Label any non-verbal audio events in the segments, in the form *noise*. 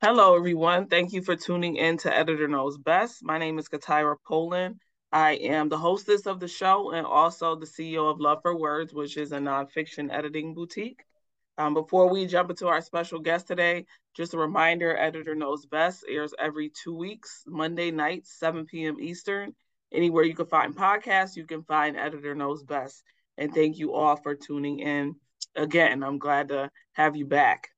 Hello, everyone. Thank you for tuning in to Editor Knows Best. My name is Katira Poland. I am the hostess of the show and also the CEO of Love for Words, which is a nonfiction editing boutique. Um, before we jump into our special guest today, just a reminder Editor Knows Best airs every two weeks, Monday nights, 7 p.m. Eastern. Anywhere you can find podcasts, you can find Editor Knows Best. And thank you all for tuning in. Again, I'm glad to have you back.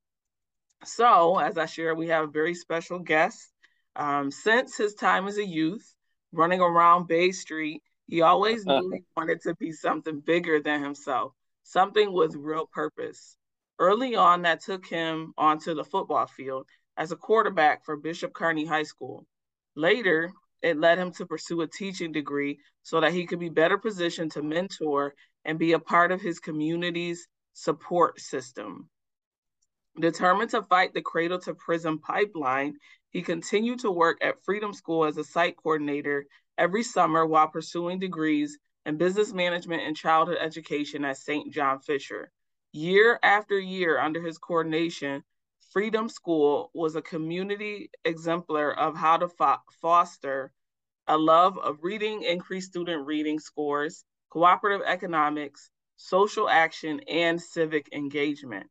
So, as I share, we have a very special guest. Um, since his time as a youth, running around Bay Street, he always knew he wanted to be something bigger than himself, something with real purpose. Early on, that took him onto the football field as a quarterback for Bishop Kearney High School. Later, it led him to pursue a teaching degree so that he could be better positioned to mentor and be a part of his community's support system. Determined to fight the cradle to prison pipeline, he continued to work at Freedom School as a site coordinator every summer while pursuing degrees in business management and childhood education at St. John Fisher. Year after year, under his coordination, Freedom School was a community exemplar of how to fo- foster a love of reading, increase student reading scores, cooperative economics, social action, and civic engagement.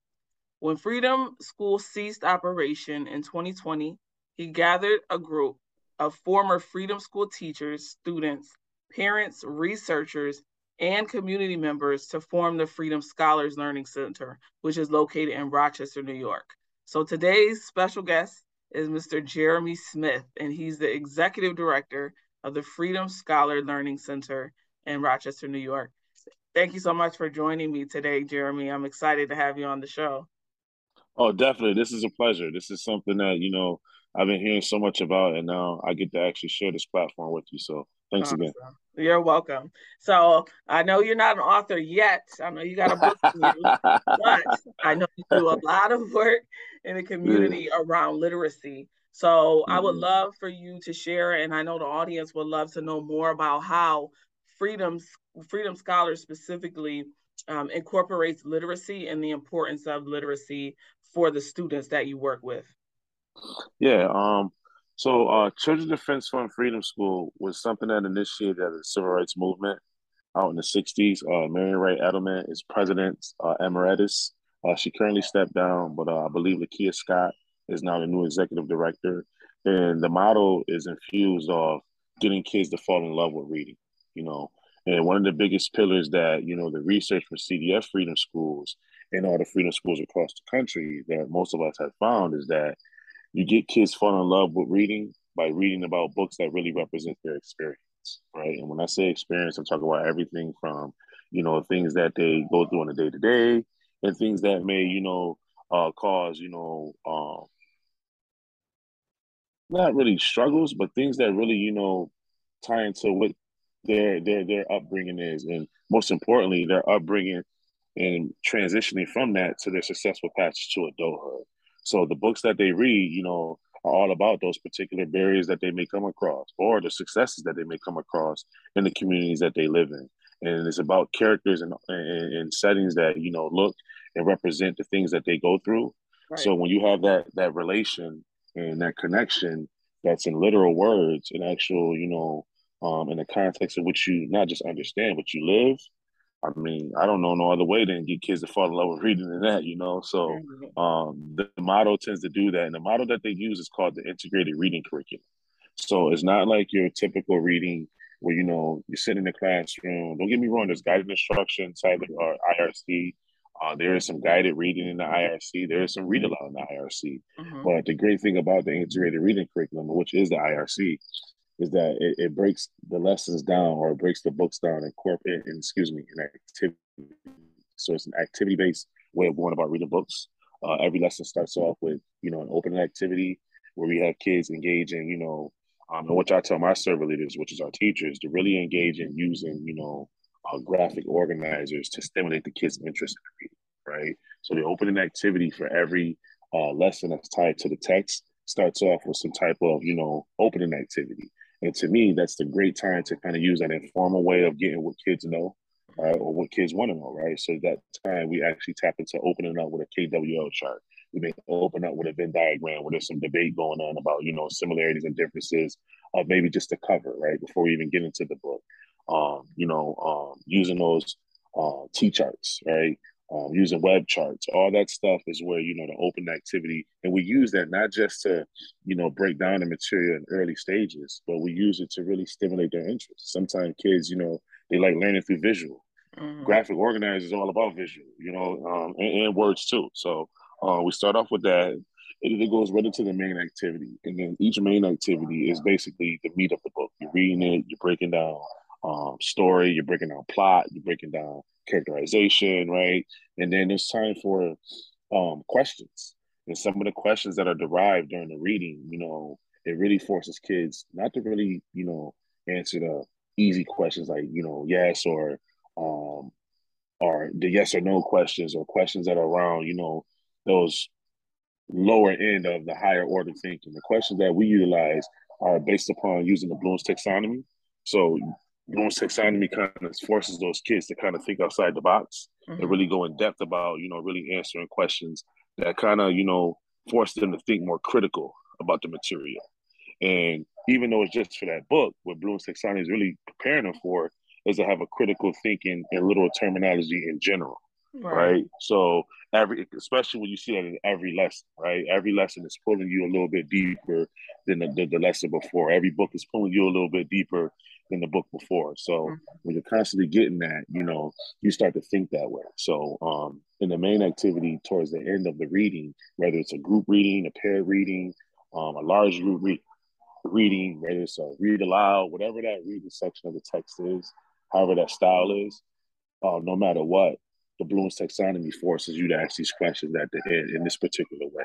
When Freedom School ceased operation in 2020, he gathered a group of former Freedom School teachers, students, parents, researchers, and community members to form the Freedom Scholars Learning Center, which is located in Rochester, New York. So today's special guest is Mr. Jeremy Smith, and he's the executive director of the Freedom Scholar Learning Center in Rochester, New York. Thank you so much for joining me today, Jeremy. I'm excited to have you on the show. Oh, definitely. This is a pleasure. This is something that, you know, I've been hearing so much about, and now I get to actually share this platform with you. So thanks awesome. again. You're welcome. So I know you're not an author yet. I know you got a book you, but *laughs* I know you do a lot of work in the community yeah. around literacy. So mm-hmm. I would mm-hmm. love for you to share, and I know the audience would love to know more about how Freedom's Freedom Scholars specifically um, incorporates literacy and the importance of literacy for the students that you work with? Yeah, um, so uh, Children's Defense Fund Freedom School was something that initiated the civil rights movement out in the 60s. Uh, Marian Wright Edelman is president uh, emeritus. Uh, she currently stepped down, but uh, I believe Lakia Scott is now the new executive director. And the model is infused of getting kids to fall in love with reading. You know, and one of the biggest pillars that, you know, the research for CDF freedom schools and all the freedom schools across the country that most of us have found is that you get kids fall in love with reading by reading about books that really represent their experience, right? And when I say experience, I'm talking about everything from, you know, things that they go through on a day to day and things that may, you know, uh, cause, you know, um, not really struggles, but things that really, you know, tie into what their their their upbringing is, and most importantly, their upbringing and transitioning from that to their successful passage to adulthood. So the books that they read, you know, are all about those particular barriers that they may come across or the successes that they may come across in the communities that they live in. And it's about characters and, and, and settings that, you know, look and represent the things that they go through. Right. So when you have that that relation and that connection that's in literal words and actual, you know, um, in the context of which you not just understand, but you live. I mean, I don't know no other way than get kids to fall in love with reading than that, you know. So um, the, the model tends to do that, and the model that they use is called the integrated reading curriculum. So it's not like your typical reading where you know you sit in the classroom. Don't get me wrong. There's guided instruction inside the uh, IRC. Uh, there is some guided reading in the IRC. There is some read aloud in the IRC. Mm-hmm. But the great thing about the integrated reading curriculum, which is the IRC, is that it, it, breaks the lessons down or it breaks the books down in corporate and excuse me in activity. So it's an activity based way of going about reading books. Uh, every lesson starts off with you know an open activity where we have kids engaging, you know, um, and which I tell my servant leaders, which is our teachers, to really engage in using you know uh, graphic organizers to stimulate the kids' interest in reading. Right. So the opening activity for every uh, lesson that's tied to the text starts off with some type of you know opening activity and to me, that's the great time to kind of use that informal way of getting what kids know right, or what kids want to know, right? So that time we actually tap into opening up with a KWL chart. We may open up with a Venn diagram where there's some debate going on about, you know, similarities and differences of maybe just the cover, right? Before we even get into the book. Um, you know, um, using those uh, T charts, right? Um, using web charts, all that stuff is where you know the open activity, and we use that not just to, you know, break down the material in early stages, but we use it to really stimulate their interest. Sometimes kids, you know, they like learning through visual. Mm-hmm. Graphic organizing is all about visual, you know, um, and, and, words too. So uh, we start off with that. It, it goes right into the main activity, and then each main activity is basically the meat of the book. You're reading it, you're breaking down um, story, you're breaking down plot, you're breaking down characterization, right? And then it's time for um, questions. And some of the questions that are derived during the reading, you know, it really forces kids not to really, you know, answer the easy questions like, you know, yes or um or the yes or no questions or questions that are around, you know, those lower end of the higher order thinking. The questions that we utilize are based upon using the Bloom's taxonomy. So Bloom's taxonomy kind of forces those kids to kind of think outside the box mm-hmm. and really go in depth about, you know, really answering questions that kind of, you know, force them to think more critical about the material. And even though it's just for that book, what Bloom's taxonomy is really preparing them for is to have a critical thinking and literal terminology in general. Right. right. So every especially when you see that in every lesson, right? Every lesson is pulling you a little bit deeper than the, the, the lesson before. Every book is pulling you a little bit deeper than the book before. So mm-hmm. when you're constantly getting that, you know, you start to think that way. So um, in the main activity towards the end of the reading, whether it's a group reading, a pair reading, um, a large group re- reading, whether it's a read aloud, whatever that reading section of the text is, however that style is, uh, no matter what, the Bloom's taxonomy forces you to ask these questions at the end in this particular way.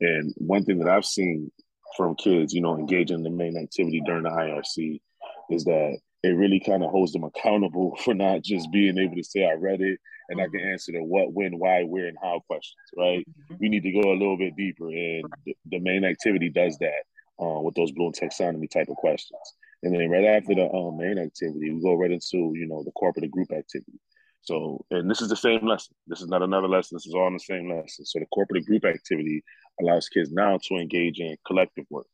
And one thing that I've seen from kids, you know, engaging in the main activity during the IRC is that it really kind of holds them accountable *laughs* for not just being able to say I read it and I can mm-hmm. answer the what, when, why, where, and how questions. Right? Mm-hmm. We need to go a little bit deeper, and the, the main activity does that uh, with those Bloom taxonomy type of questions. And then right after the um, main activity, we go right into you know the corporate group activity. So, and this is the same lesson. This is not another lesson. This is all in the same lesson. So, the corporate group activity allows kids now to engage in collective work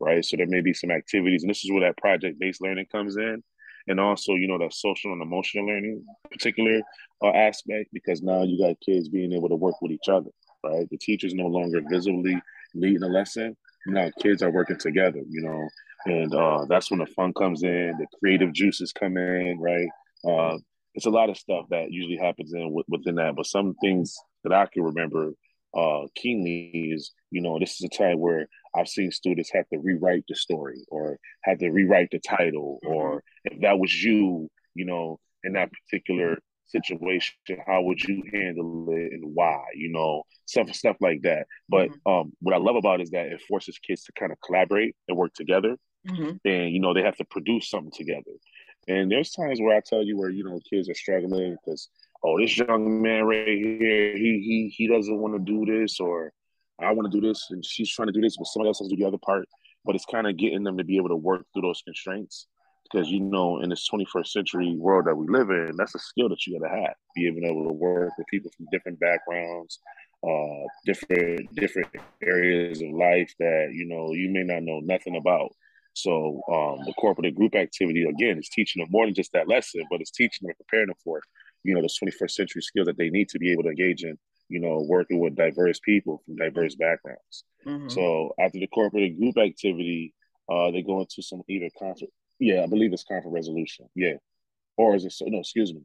right? So there may be some activities, and this is where that project based learning comes in. And also, you know, that social and emotional learning, particular uh, aspect, because now you got kids being able to work with each other, right? The teacher's no longer visibly leading a lesson. Now kids are working together, you know, and uh, that's when the fun comes in, the creative juices come in, right? Uh, it's a lot of stuff that usually happens in within that, but some things that I can remember uh, keenly is, you know, this is a time where I've seen students have to rewrite the story or have to rewrite the title, mm-hmm. or if that was you, you know, in that particular situation, how would you handle it and why, you know, stuff stuff like that. But mm-hmm. um, what I love about it is that it forces kids to kind of collaborate and work together, mm-hmm. and you know they have to produce something together. And there's times where I tell you where you know kids are struggling because oh this young man right here he he he doesn't want to do this or I want to do this and she's trying to do this, but somebody else has to do the other part. But it's kind of getting them to be able to work through those constraints. Because you know, in this 21st century world that we live in, that's a skill that you gotta have. Being able to work with people from different backgrounds, uh, different different areas of life that you know you may not know nothing about. So um, the corporate group activity again is teaching them more than just that lesson, but it's teaching them preparing them for you know those 21st century skills that they need to be able to engage in you know, working with diverse people from diverse backgrounds. Mm-hmm. So after the corporate group activity, uh, they go into some either conflict. Yeah, I believe it's conflict resolution. Yeah, or is it so? No, excuse me.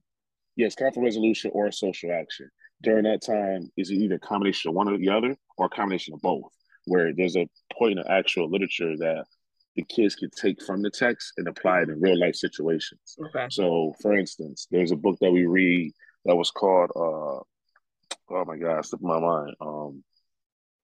Yes, yeah, conflict resolution or social action. During that time, is it either a combination of one or the other, or a combination of both? Where there's a point in actual literature that the kids can take from the text and apply it in real life situations. Okay. So, for instance, there's a book that we read that was called uh, oh my god, slipped my mind. Um,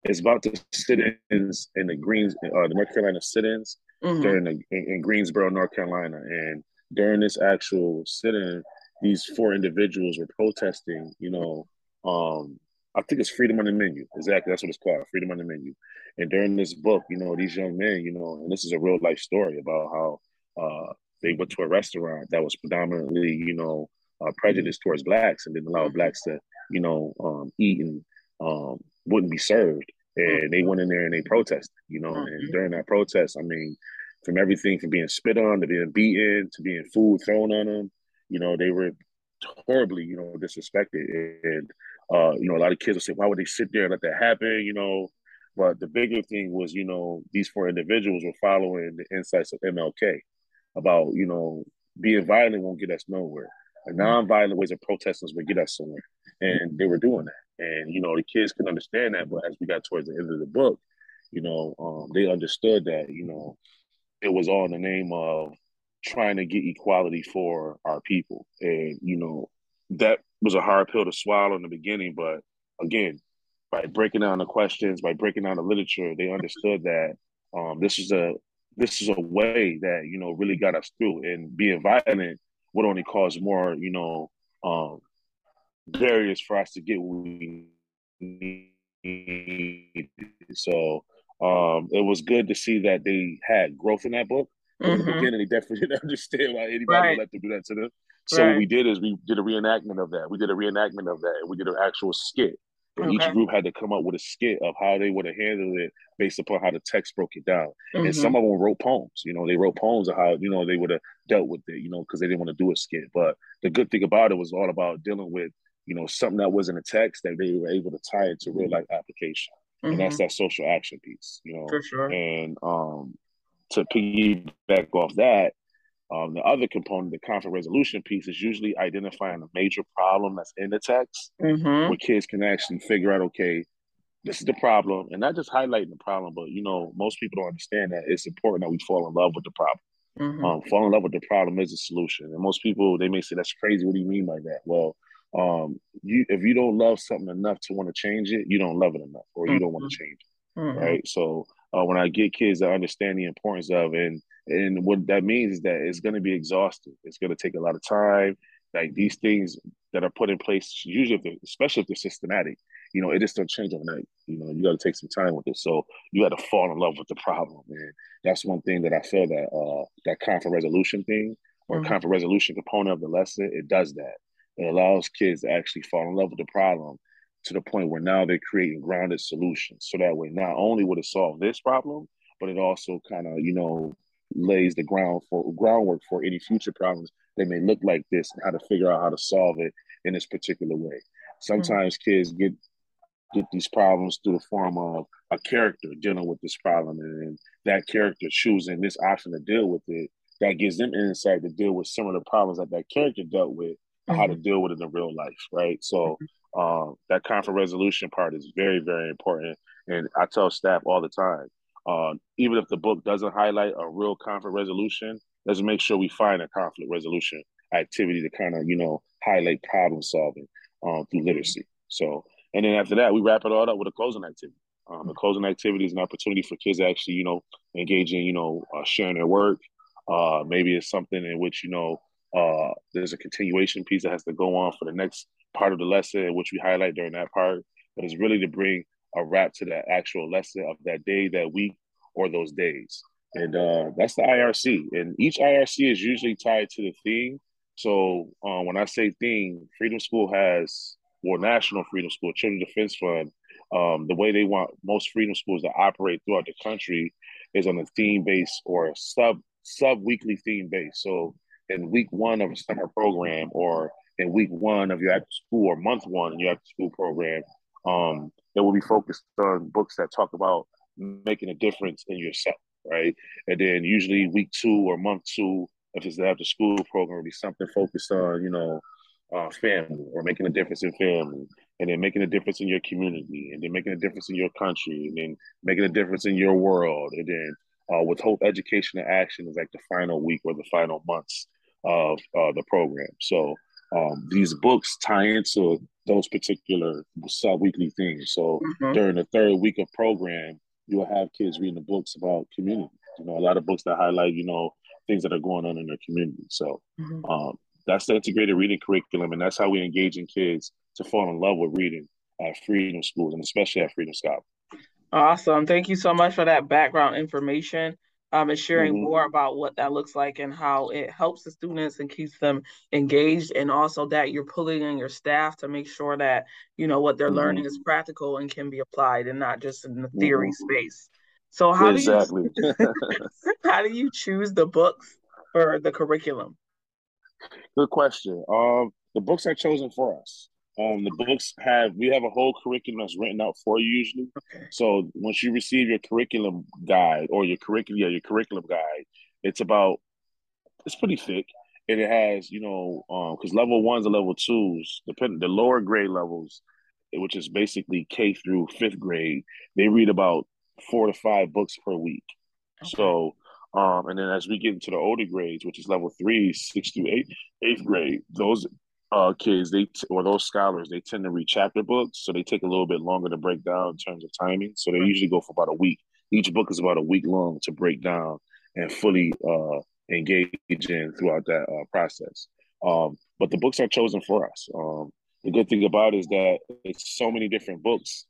it's about the sit-ins in the Greens, uh, the North Carolina sit-ins mm-hmm. during the in, in, Greensboro, North Carolina, and during this actual sit-in, these four individuals were protesting. You know, um, I think it's freedom on the menu. Exactly, that's what it's called, freedom on the menu. And during this book, you know, these young men, you know, and this is a real life story about how uh, they went to a restaurant that was predominantly, you know, uh, prejudiced towards blacks and didn't allow blacks to you know, um, eat and um, wouldn't be served, and they went in there and they protested. You know, and mm-hmm. during that protest, I mean, from everything from being spit on to being beaten to being food thrown on them, you know, they were horribly, you know, disrespected. And uh, you know, a lot of kids will say, "Why would they sit there and let that happen?" You know, but the bigger thing was, you know, these four individuals were following the insights of MLK about, you know, being violent won't get us nowhere. A non-violent ways of protesting would get us somewhere. And they were doing that. And, you know, the kids could understand that. But as we got towards the end of the book, you know, um, they understood that, you know, it was all in the name of trying to get equality for our people. And, you know, that was a hard pill to swallow in the beginning. But again, by breaking down the questions, by breaking down the literature, they understood that um, this is a this is a way that you know really got us through. And being violent would only cause more, you know, um, barriers for us to get what we need. So um, it was good to see that they had growth in that book. Mm-hmm. In the mm-hmm. beginning, they definitely *laughs* didn't understand why anybody right. would let them do that to them. So right. what we did is we did a reenactment of that. We did a reenactment of that. And we did an actual skit and okay. each group had to come up with a skit of how they would have handled it based upon how the text broke it down. Mm-hmm. And some of them wrote poems. You know, they wrote poems of how you know they would have dealt with it. You know, because they didn't want to do a skit. But the good thing about it was all about dealing with you know something that was in a text that they were able to tie into real life application. Mm-hmm. And that's mm-hmm. that social action piece. You know, for sure. And um, to piggyback off that, um, the other component, the conflict resolution piece, is usually identifying a major problem that's in the text, mm-hmm. where kids can actually figure out, okay, this is the problem, and not just highlighting the problem, but you know, most people don't understand that it's important that we fall in love with the problem. Mm-hmm. Um, fall in love with the problem is a solution, and most people they may say that's crazy. What do you mean by that? Well, um, you if you don't love something enough to want to change it, you don't love it enough, or you mm-hmm. don't want to change it, mm-hmm. right? So uh, when I get kids to understand the importance of and and what that means is that it's going to be exhausting. It's going to take a lot of time. Like these things that are put in place, usually, especially if they're systematic, you know, it just don't change overnight. You know, you got to take some time with it. So you got to fall in love with the problem, and that's one thing that I feel that uh, that conflict resolution thing or mm-hmm. conflict resolution component of the lesson, it does that. It allows kids to actually fall in love with the problem to the point where now they're creating grounded solutions. So that way, not only would it solve this problem, but it also kind of, you know, lays the ground for groundwork for any future problems that may look like this and how to figure out how to solve it in this particular way. Sometimes mm-hmm. kids get get these problems through the form of a character dealing with this problem and that character choosing this option to deal with it that gives them insight to deal with some of the problems that that character dealt with mm-hmm. how to mm-hmm. deal with it in real life right so mm-hmm. Uh, that conflict resolution part is very very important and i tell staff all the time uh, even if the book doesn't highlight a real conflict resolution, let's make sure we find a conflict resolution activity to kind of you know highlight problem solving um, through literacy. So, and then after that, we wrap it all up with a closing activity. Um, the closing activity is an opportunity for kids to actually you know engage in you know uh, sharing their work. Uh, maybe it's something in which you know uh, there's a continuation piece that has to go on for the next part of the lesson, which we highlight during that part. But it's really to bring a wrap to that actual lesson of that day, that week, or those days. And uh, that's the IRC. And each IRC is usually tied to the theme. So uh, when I say theme, Freedom School has, or National Freedom School, Children Defense Fund, um, the way they want most freedom schools to operate throughout the country is on a theme base or a sub sub weekly theme base. So in week one of a summer program, or in week one of your after school, or month one in your after school program, um, that will be focused on books that talk about making a difference in yourself, right? And then usually week two or month two, if it's the after school program, will be something focused on, you know, uh, family or making a difference in family, and then making a difference in your community, and then making a difference in your country, and then making a difference in your world, and then uh, with Hope Education and Action is like the final week or the final months of uh, the program. So um, these books tie into those particular sub-weekly things. So mm-hmm. during the third week of program, you'll have kids reading the books about community. You know, a lot of books that highlight, you know, things that are going on in their community. So mm-hmm. um, that's the integrated reading curriculum, and that's how we engage in kids to fall in love with reading at Freedom Schools, and especially at Freedom Scott. Awesome. Thank you so much for that background information. Um, and sharing mm-hmm. more about what that looks like and how it helps the students and keeps them engaged, and also that you're pulling in your staff to make sure that you know what they're mm-hmm. learning is practical and can be applied, and not just in the theory mm-hmm. space. So how exactly. do you *laughs* how do you choose the books for the curriculum? Good question. Um, the books are chosen for us. Um, the books have we have a whole curriculum that's written out for you usually. Okay. So once you receive your curriculum guide or your curriculum, yeah, your curriculum guide, it's about it's pretty thick, and it has you know because um, level ones and level twos, depending the lower grade levels, which is basically K through fifth grade, they read about four to five books per week. Okay. So um, and then as we get into the older grades, which is level three, six through eight, eighth grade, those uh, kids they t- or those scholars they tend to read chapter books, so they take a little bit longer to break down in terms of timing. So they usually go for about a week. Each book is about a week long to break down and fully uh, engage in throughout that uh, process. Um, but the books are chosen for us. Um, the good thing about it is that it's so many different books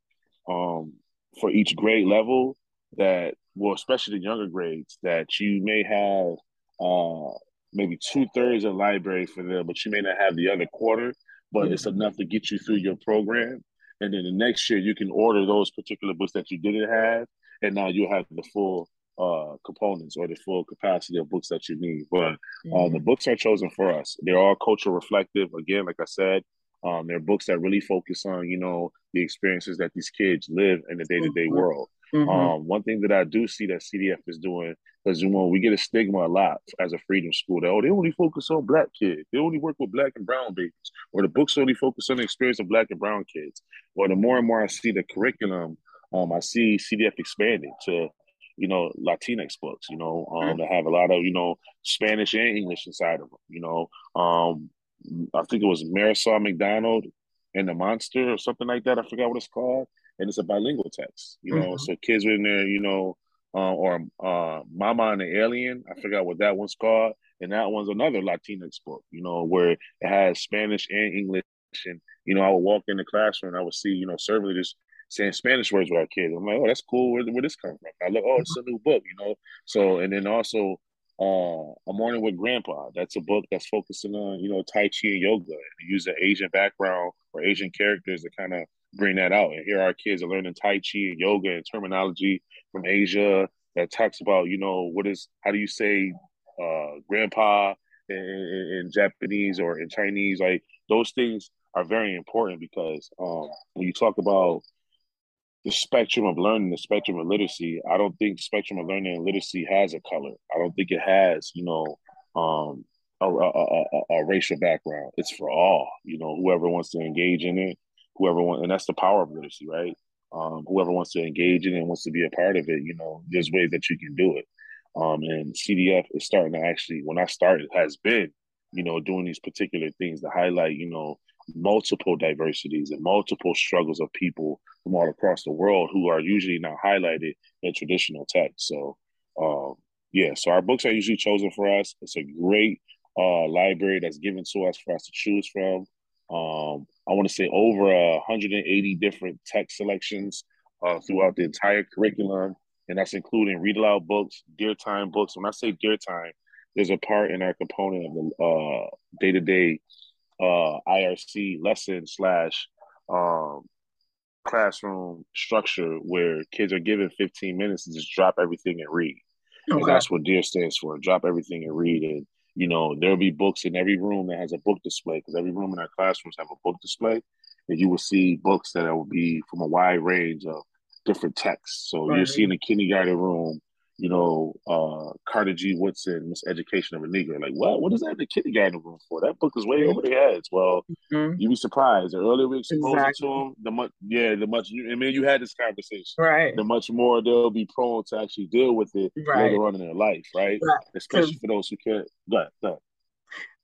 um, for each grade level that, well, especially the younger grades, that you may have uh, maybe two thirds of library for them, but you may not have the other quarter, but mm-hmm. it's enough to get you through your program. And then the next year you can order those particular books that you didn't have, and now you have the full uh, components or the full capacity of books that you need. But uh, mm-hmm. the books are chosen for us. They're all culture reflective. Again, like I said, um, they're books that really focus on you know the experiences that these kids live in the day to day world. Mm-hmm. Um, one thing that I do see that CDF is doing because you know we get a stigma a lot as a freedom school that oh they only focus on black kids, they only work with black and brown babies, or the books only focus on the experience of black and brown kids. Well, the more and more I see the curriculum, um, I see CDF expanding to you know Latinx books, you know, um, mm-hmm. that have a lot of you know Spanish and English inside of them. You know, um, I think it was Marisol McDonald and the Monster or something like that. I forgot what it's called and it's a bilingual text. You know, mm-hmm. so kids in there, you know, uh, or uh, Mama and the Alien. I forgot what that one's called, and that one's another Latinx book. You know, where it has Spanish and English, and you know, I would walk in the classroom, and I would see, you know, servant leaders saying Spanish words with our kids. I'm like, oh, that's cool. Where where this come from? I look, oh, it's a new book. You know, so and then also. Uh, a morning with grandpa. That's a book that's focusing on you know tai chi and yoga, and use an Asian background or Asian characters to kind of bring that out. And here our kids are learning Tai Chi and yoga and terminology from Asia that talks about, you know, what is, how do you say uh, grandpa in, in, in Japanese or in Chinese? Like those things are very important because um, when you talk about the spectrum of learning, the spectrum of literacy, I don't think spectrum of learning and literacy has a color. I don't think it has, you know, um, a, a, a, a, racial background. It's for all, you know, whoever wants to engage in it whoever wants, and that's the power of literacy, right? Um, whoever wants to engage in it and wants to be a part of it, you know, there's ways that you can do it. Um, and CDF is starting to actually, when I started, has been, you know, doing these particular things to highlight, you know, multiple diversities and multiple struggles of people from all across the world who are usually not highlighted in traditional text. So, um, yeah, so our books are usually chosen for us. It's a great uh, library that's given to us for us to choose from. Um, I want to say over uh, 180 different text selections uh, throughout the entire curriculum, and that's including read aloud books, dear time books. When I say dear time, there's a part in our component of the day to day IRC lesson slash um, classroom structure where kids are given 15 minutes to just drop everything and read. Okay. And that's what DEAR stands for drop everything and read. And you know, there'll be books in every room that has a book display because every room in our classrooms have a book display, and you will see books that will be from a wide range of different texts. So right. you'll see in the kindergarten room, you know, uh, Carter G. Woodson, Miseducation of a Negro. Like, what? What is that in the kindergarten room for? That book is way over their heads. Well, mm-hmm. you'd be surprised. The earlier we expose exactly. to them, the much, yeah, the much. I mean, you had this conversation, right? The much more they'll be prone to actually deal with it right. later on in their life, right? right. Especially for those who can't. Go ahead, go ahead.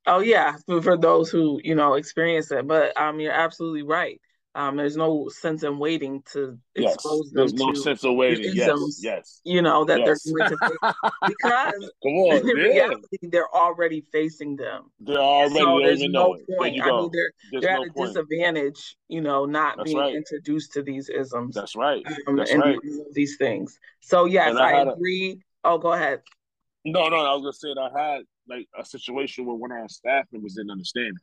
Oh yeah, for those who you know experience it, but um, you're absolutely right. Um, there's no sense in waiting to yes. expose them. There's no sense of waiting. Yes, yes. You know that yes. they're going to *laughs* because Come on, in yeah. reality they're already facing them. They're already so there's no point. I mean, they're there's they're no at a point. disadvantage. You know, not That's being right. introduced to these isms. That's right. Um, That's and right. These things. So yes, I, I agree. Oh, go ahead. No, no, I was gonna say that I had like a situation where one of our staff members didn't understand.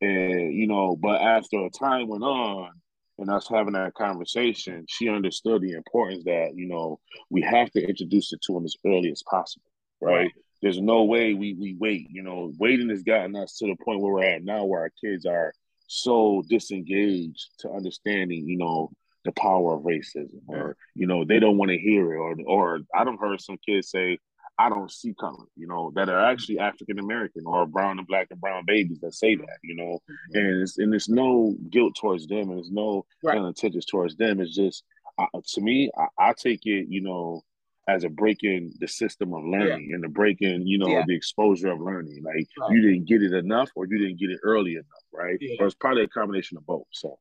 And you know, but after a time went on and us having that conversation, she understood the importance that, you know, we have to introduce it to them as early as possible. Right. right. There's no way we we wait. You know, waiting has gotten us to the point where we're at now where our kids are so disengaged to understanding, you know, the power of racism or, you know, they don't want to hear it or or I don't heard some kids say, I don't see color, you know, that are actually African American or brown and black and brown babies that say that, you know, mm-hmm. and it's and there's no guilt towards them and there's no right. intentions towards them. It's just uh, to me, I, I, take it, you know, as a break in the system of learning yeah. and a break in, you know, yeah. the exposure of learning. Like right. you didn't get it enough or you didn't get it early enough, right? Yeah. Or it's probably a combination of both. So.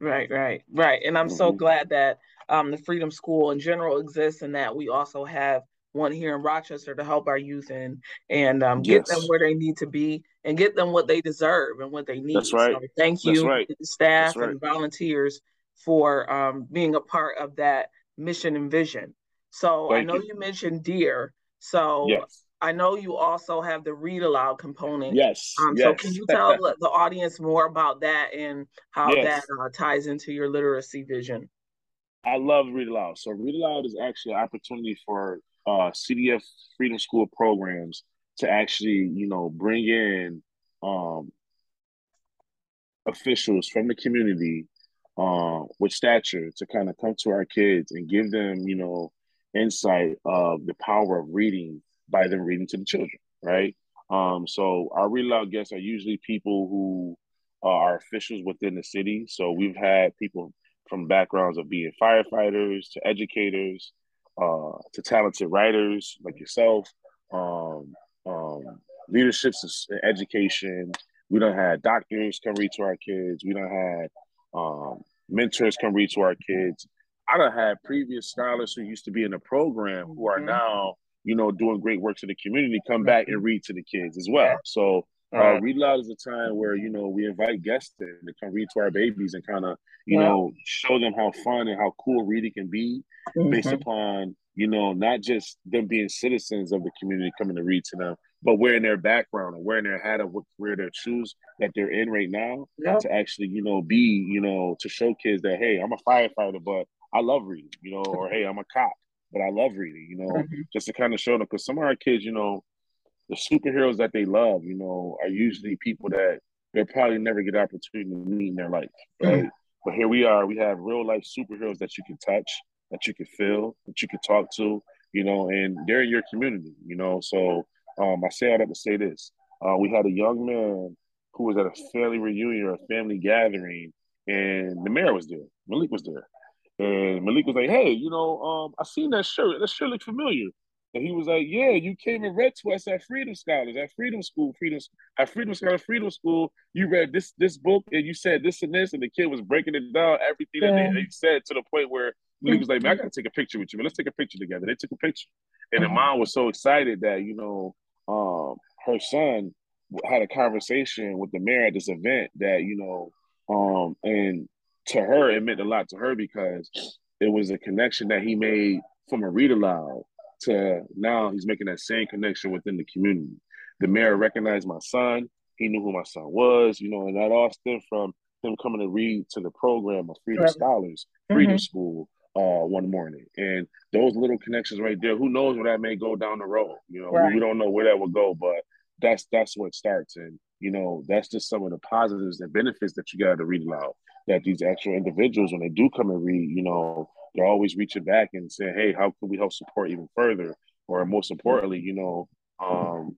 Right, right, right. And I'm mm-hmm. so glad that um, the Freedom School in general exists and that we also have one here in Rochester to help our youth and and um, get yes. them where they need to be and get them what they deserve and what they need. That's right. So thank you, right. staff right. and volunteers, for um, being a part of that mission and vision. So thank I know you. you. mentioned Dear. So yes. I know you also have the read aloud component. Yes. Um, yes. So can you tell the audience more about that and how yes. that uh, ties into your literacy vision? I love read aloud. So read aloud is actually an opportunity for uh, CDF Freedom School programs to actually, you know, bring in um, officials from the community uh, with stature to kind of come to our kids and give them, you know, insight of the power of reading by them reading to the children, right? Um, so our read aloud guests are usually people who uh, are officials within the city. So we've had people from backgrounds of being firefighters to educators uh, to talented writers like yourself, um, um, leaderships in education. We don't have doctors come read to our kids. We don't have um, mentors come read to our kids. I don't have previous scholars who used to be in the program who are mm-hmm. now, you know, doing great work to the community come back and read to the kids as well. So uh, read aloud is a time where you know we invite guests in to come read to our babies and kind of you yeah. know show them how fun and how cool reading can be mm-hmm. based upon you know not just them being citizens of the community coming to read to them but wearing their background and wearing their hat of what wear their shoes that they're in right now yeah. to actually you know be you know to show kids that hey i'm a firefighter but i love reading you know or hey i'm a cop but i love reading you know mm-hmm. just to kind of show them because some of our kids you know the superheroes that they love, you know, are usually people that they'll probably never get opportunity to meet in their life, right? Mm. But here we are, we have real life superheroes that you can touch, that you can feel, that you can talk to, you know, and they're in your community, you know. So um, I say all that to say this: uh, we had a young man who was at a family reunion or a family gathering, and the mayor was there, Malik was there, and Malik was like, "Hey, you know, um, I seen that shirt. That shirt look familiar." And he was like, "Yeah, you came and read to us at Freedom Scholars, at Freedom School, Freedom at Freedom Scholars, Freedom School. You read this this book, and you said this and this, and the kid was breaking it down, everything yeah. that they, they, said to the point where he was like, "Man, I gotta take a picture with you. Man. Let's take a picture together." They took a picture, and mm-hmm. the mom was so excited that you know, um, her son had a conversation with the mayor at this event that you know, um, and to her it meant a lot to her because it was a connection that he made from a read aloud to now he's making that same connection within the community. The mayor recognized my son. He knew who my son was, you know, and that all stemmed from him coming to read to the program of Freedom right. Scholars, Freedom mm-hmm. School, uh, one morning. And those little connections right there, who knows where that may go down the road? You know, right. we don't know where that will go, but that's that's what starts. And you know, that's just some of the positives and benefits that you got to read aloud. That these actual individuals, when they do come and read, you know, they're always reaching back and saying, "Hey, how can we help support even further?" Or most importantly, you know, um,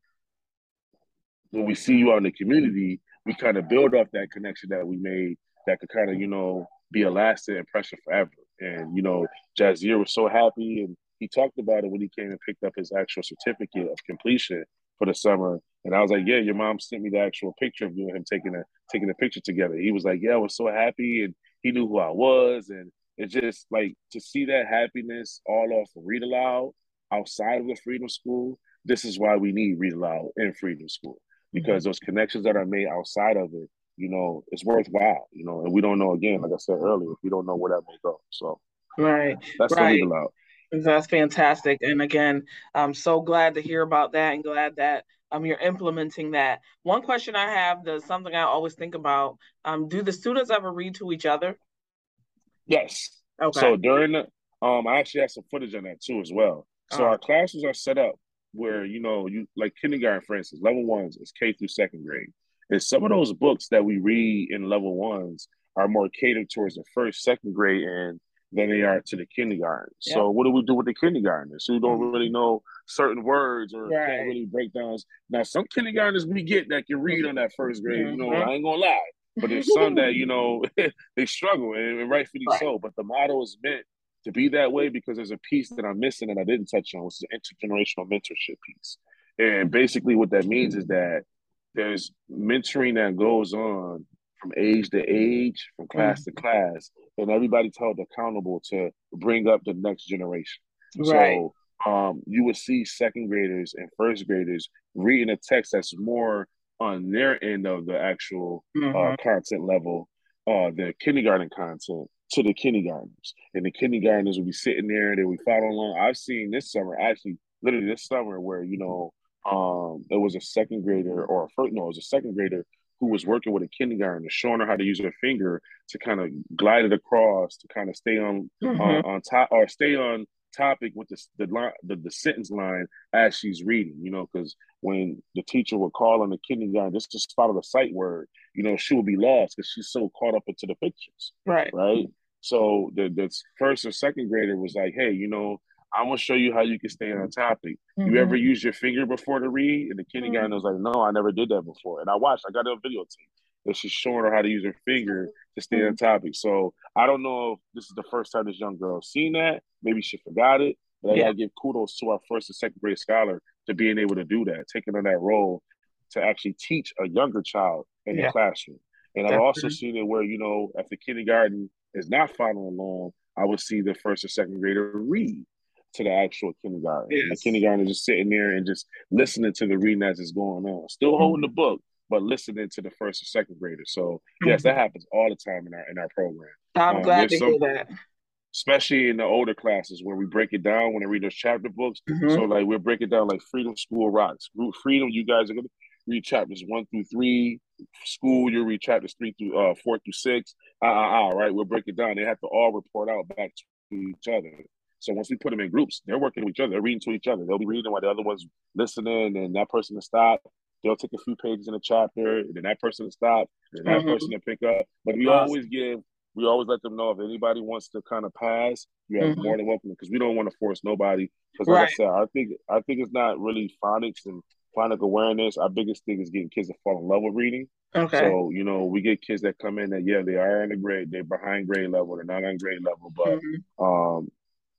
when we see you out in the community, we kind of build off that connection that we made that could kind of, you know, be a lasting impression forever. And you know, Jazier was so happy, and he talked about it when he came and picked up his actual certificate of completion for the summer. And I was like, "Yeah, your mom sent me the actual picture of you and him taking a taking a picture together." He was like, "Yeah, I was so happy," and he knew who I was, and it's just like to see that happiness all off of Read Aloud outside of the Freedom School. This is why we need Read Aloud in Freedom School because mm-hmm. those connections that are made outside of it, you know, it's worthwhile. You know, and we don't know again, like I said earlier, we don't know where that may go. So, right, that's right. Read Aloud. That's fantastic. And again, I'm so glad to hear about that and glad that um, you're implementing that. One question I have, that's something I always think about, um, do the students ever read to each other? Yes. Okay. So during the, um, I actually have some footage on that too as well. So our classes are set up where, you know, you like kindergarten, for instance, level ones is K through second grade. And some of those books that we read in level ones are more catered towards the first, second grade and than they are to the kindergarten. So what do we do with the kindergartners who don't mm-hmm. really know certain words or right. can't really break downs? Now some kindergartners we get that can read on that first grade. Mm-hmm. You know, mm-hmm. I ain't gonna lie, but there's some that you know *laughs* *laughs* they struggle and, rightfully right. so. But the model is meant to be that way because there's a piece that I'm missing and I didn't touch on, which is an intergenerational mentorship piece. And basically, what that means is that there's mentoring that goes on from age to age, from class mm-hmm. to class, and everybody's held accountable to bring up the next generation. Right. So um, you would see second graders and first graders reading a text that's more on their end of the actual uh, mm-hmm. uh, content level, uh, the kindergarten content to the kindergartners. And the kindergartners will be sitting there, they will follow along. I've seen this summer, actually, literally this summer, where, you know, um, there was a second grader or a first, no, it was a second grader who was working with a kindergarten, showing her how to use her finger to kind of glide it across to kind of stay on mm-hmm. on, on top or stay on topic with the the, line, the the sentence line as she's reading. You know, because when the teacher would call on the kindergarten just to spot a sight word, you know, she would be lost because she's so caught up into the pictures. Right. Right. So the the first or second grader was like, hey, you know, I'm gonna show you how you can stay on topic. Mm-hmm. You ever use your finger before to read? And the kindergarten mm-hmm. was like, No, I never did that before. And I watched, I got a video tape that she's showing her how to use her finger to stay mm-hmm. on topic. So I don't know if this is the first time this young girl seen that. Maybe she forgot it. But I gotta give kudos to our first and second grade scholar to being able to do that, taking on that role to actually teach a younger child in yeah. the classroom. And I've also seen it where, you know, if the kindergarten is not following along, I would see the first or second grader read to the actual kindergarten. Yes. The kindergarten is just sitting there and just listening to the reading as it's going on, still holding mm-hmm. the book, but listening to the first or second grader. So mm-hmm. yes, that happens all the time in our in our program. I'm um, glad to some, hear that. Especially in the older classes where we break it down when I read those chapter books. Mm-hmm. So like we'll break it down like Freedom School Rocks. Freedom, you guys are gonna read chapters one through three. School, you read chapters three through uh four through six. Uh, uh, uh, right? We'll break it down. They have to all report out back to each other. So once we put them in groups, they're working with each other. They're reading to each other. They'll be reading while the other one's listening, and that person will stop. They'll take a few pages in a chapter, and then that person will stop, and that mm-hmm. person will pick up. But we always give, we always let them know if anybody wants to kind of pass, you have mm-hmm. more than welcome because we don't want to force nobody. Because like right. I said, I think I think it's not really phonics and phonic awareness. Our biggest thing is getting kids to fall in love with reading. Okay. So, you know, we get kids that come in that, yeah, they are in the grade, they're behind grade level, they're not on grade level, but mm-hmm. um,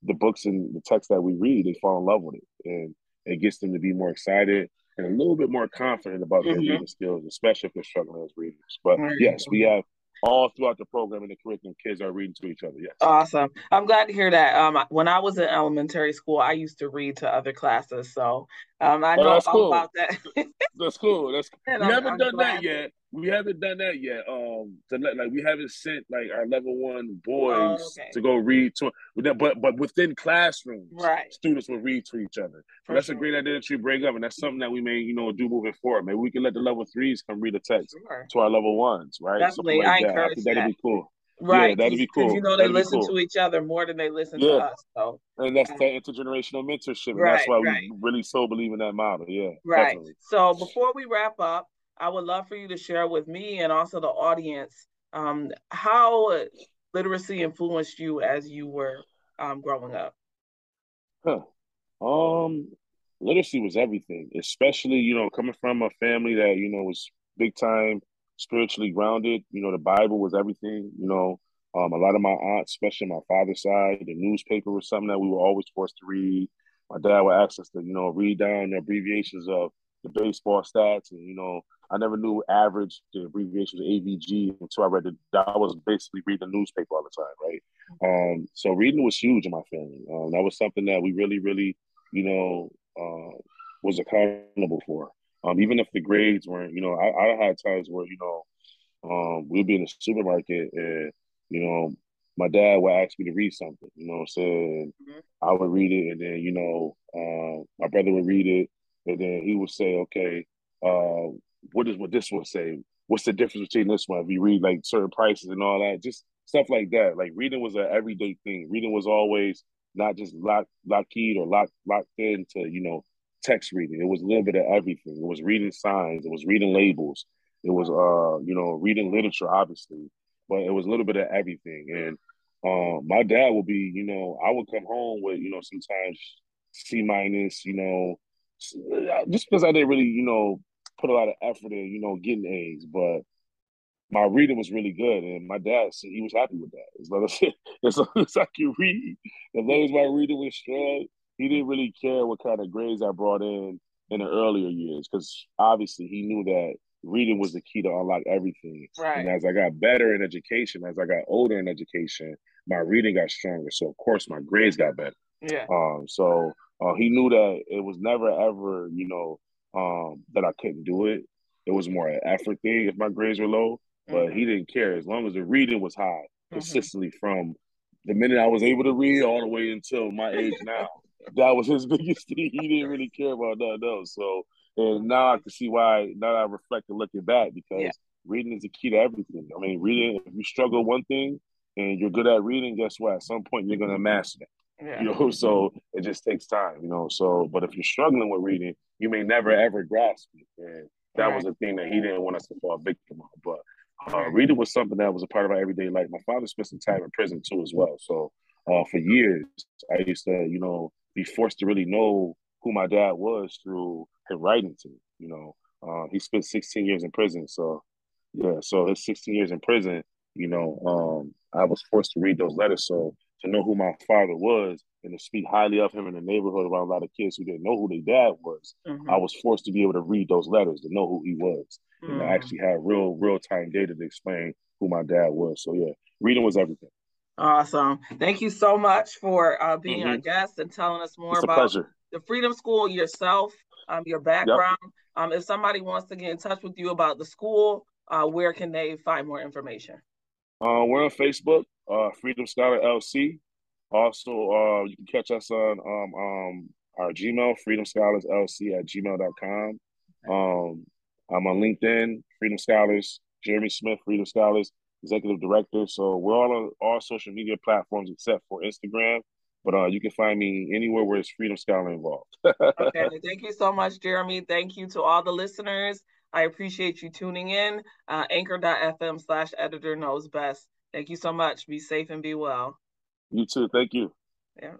the books and the text that we read, they fall in love with it, and it gets them to be more excited and a little bit more confident about their mm-hmm. reading skills, especially if they're struggling as readers. But right. yes, we have all throughout the program and the curriculum, kids are reading to each other. Yes. Awesome. I'm glad to hear that. Um, when I was in elementary school, I used to read to other classes, so um, I oh, know all cool. about that. *laughs* that's cool. That's we I'm, haven't I'm done that yet. We haven't done that yet. Um, to let, like we haven't sent like our level one boys oh, okay. to go read to, but but within classrooms, right? Students will read to each other. So that's sure. a great idea that you bring up, and that's something that we may you know do moving forward. Maybe we can let the level threes come read a text sure. to our level ones, right? Definitely, like I that. encourage I that'd that. be cool. Right, yeah, that'd be cool. You know, they that'd listen cool. to each other more than they listen yeah. to us. So, and that's that intergenerational mentorship. And right, that's why right. we really so believe in that model. Yeah, right. Definitely. So, before we wrap up, I would love for you to share with me and also the audience um, how literacy influenced you as you were um, growing up. Huh. Um, literacy was everything, especially you know coming from a family that you know was big time spiritually grounded. You know, the Bible was everything. You know, um, a lot of my aunts, especially my father's side, the newspaper was something that we were always forced to read. My dad would ask us to, you know, read down the abbreviations of the baseball stats, and you know, I never knew average the abbreviations of AVG until I read it. I was basically reading the newspaper all the time, right? Um, so reading was huge in my family. Um, that was something that we really, really, you know, uh, was accountable for. Um, even if the grades weren't, you know, I, I had times where, you know, um, we'd be in the supermarket and, you know, my dad would ask me to read something, you know what I'm saying? Mm-hmm. I would read it, and then you know, uh, my brother would read it, and then he would say, okay, uh, what what this one say? What's the difference between this one? If you read like certain prices and all that, just stuff like that. Like reading was an everyday thing. Reading was always not just lock locked or locked locked into you know text reading. It was a little bit of everything. It was reading signs. It was reading labels. It was uh you know reading literature, obviously, but it was a little bit of everything. And um, my dad would be, you know, I would come home with, you know, sometimes C minus, you know, just because I didn't really, you know, put a lot of effort in, you know, getting A's, but my reading was really good, and my dad said he was happy with that. As long as, *laughs* as, long as I could read, as long as my reading was strong, he didn't really care what kind of grades I brought in in the earlier years, because obviously he knew that reading was the key to unlock everything. Right. And as I got better in education, as I got older in education, my reading got stronger. So of course my grades got better. Yeah. Um. So uh, he knew that it was never ever, you know, um, that I couldn't do it. It was more an effort thing if my grades were low, but mm-hmm. he didn't care as long as the reading was high mm-hmm. consistently mm-hmm. from the minute I was able to read all the way until my age now. That was his *laughs* biggest thing. He didn't really care about nothing else. So, and now I can see why. Now I reflect and looking back because yeah. reading is the key to everything. I mean, reading. If you struggle one thing and you're good at reading, guess what? At some point, you're gonna master it. Yeah. You know, *laughs* so it just takes time, you know. So, but if you're struggling with reading, you may never ever grasp it. And that right. was a thing that he didn't want us to fall victim of. But uh, reading was something that was a part of our everyday life. My father spent some time in prison too, as well. So, uh, for years, I used to, you know, be forced to really know who my dad was through him writing to me. You know, uh, he spent 16 years in prison. So, yeah, so his 16 years in prison, you know, um, I was forced to read those letters. So to know who my father was and to speak highly of him in the neighborhood around a lot of kids who didn't know who their dad was, mm-hmm. I was forced to be able to read those letters to know who he was. Mm-hmm. And I actually had real, real time data to explain who my dad was. So yeah, reading was everything. Awesome. Thank you so much for uh, being mm-hmm. our guest and telling us more it's about the Freedom School yourself, um, your background. Yep. Um, if somebody wants to get in touch with you about the school, uh, where can they find more information? Uh, we're on Facebook, uh, Freedom Scholar LC. Also, uh, you can catch us on um, um, our Gmail, Freedom Scholars LC at gmail.com. Um, I'm on LinkedIn, Freedom Scholars, Jeremy Smith, Freedom Scholars, Executive Director. So we're all on all social media platforms except for Instagram. But uh, you can find me anywhere where it's Freedom Scholar involved. *laughs* okay, thank you so much, Jeremy. Thank you to all the listeners. I appreciate you tuning in. Uh, anchor.fm slash editor knows best. Thank you so much. Be safe and be well. You too. Thank you. Yeah.